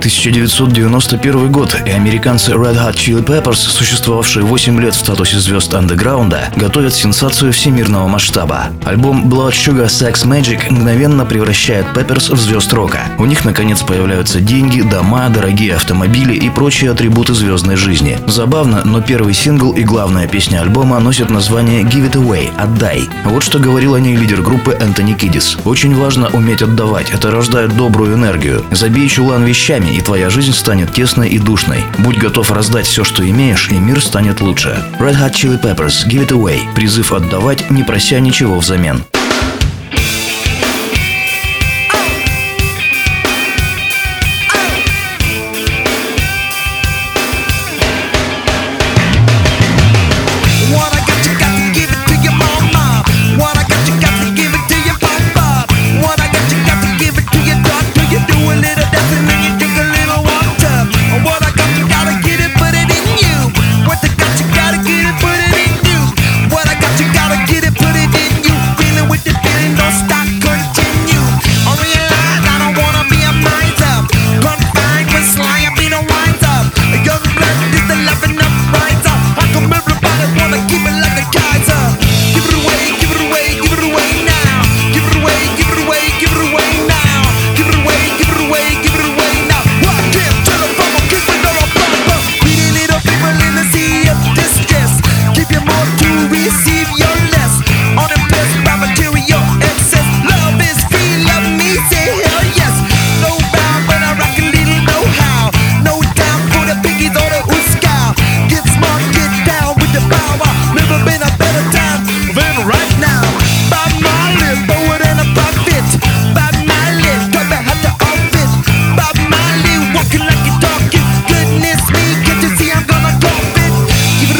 1991 год, и американцы Red Hot Chili Peppers, существовавшие 8 лет в статусе звезд андеграунда, готовят сенсацию всемирного масштаба. Альбом Blood Sugar Sex Magic мгновенно превращает Peppers в звезд рока. У них, наконец, появляются деньги, дома, дорогие автомобили и прочие атрибуты звездной жизни. Забавно, но первый сингл и главная песня альбома носят название Give It Away – «Отдай». Вот что говорил о ней лидер группы Энтони Кидис. «Очень важно уметь отдавать, это рождает добрую энергию. Забей чулан вещами, и твоя жизнь станет тесной и душной. Будь готов раздать все, что имеешь, и мир станет лучше. Red Hot Chili Peppers Give It Away. Призыв отдавать, не прося ничего взамен.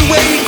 the way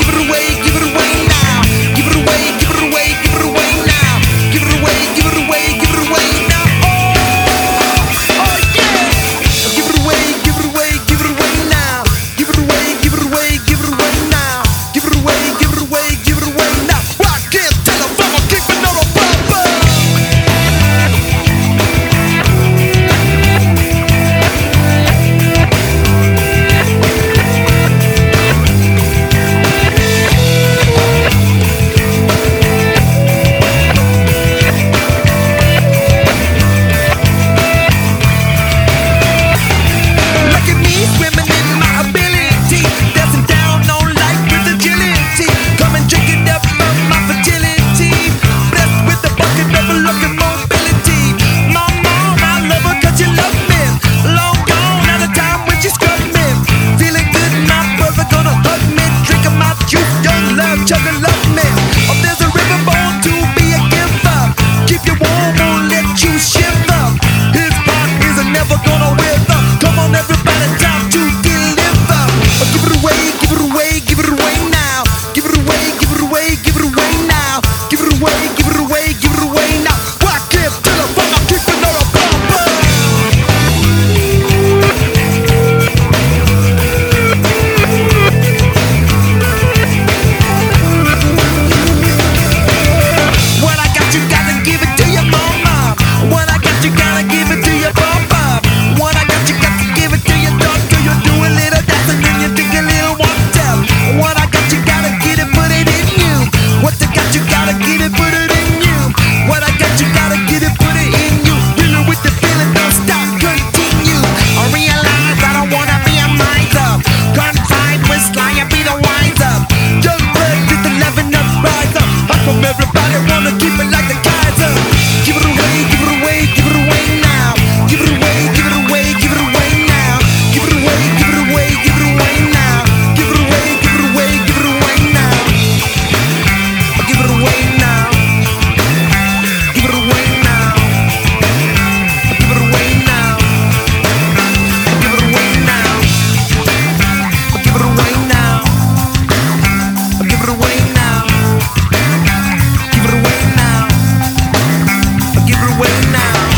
Give it away now.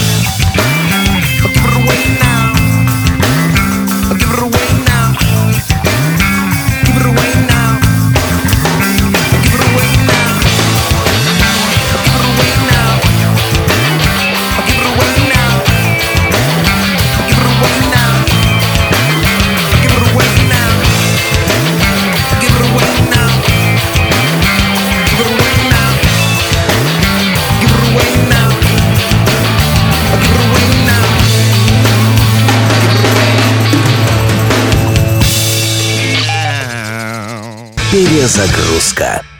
I'll Give it away now. Перезагрузка.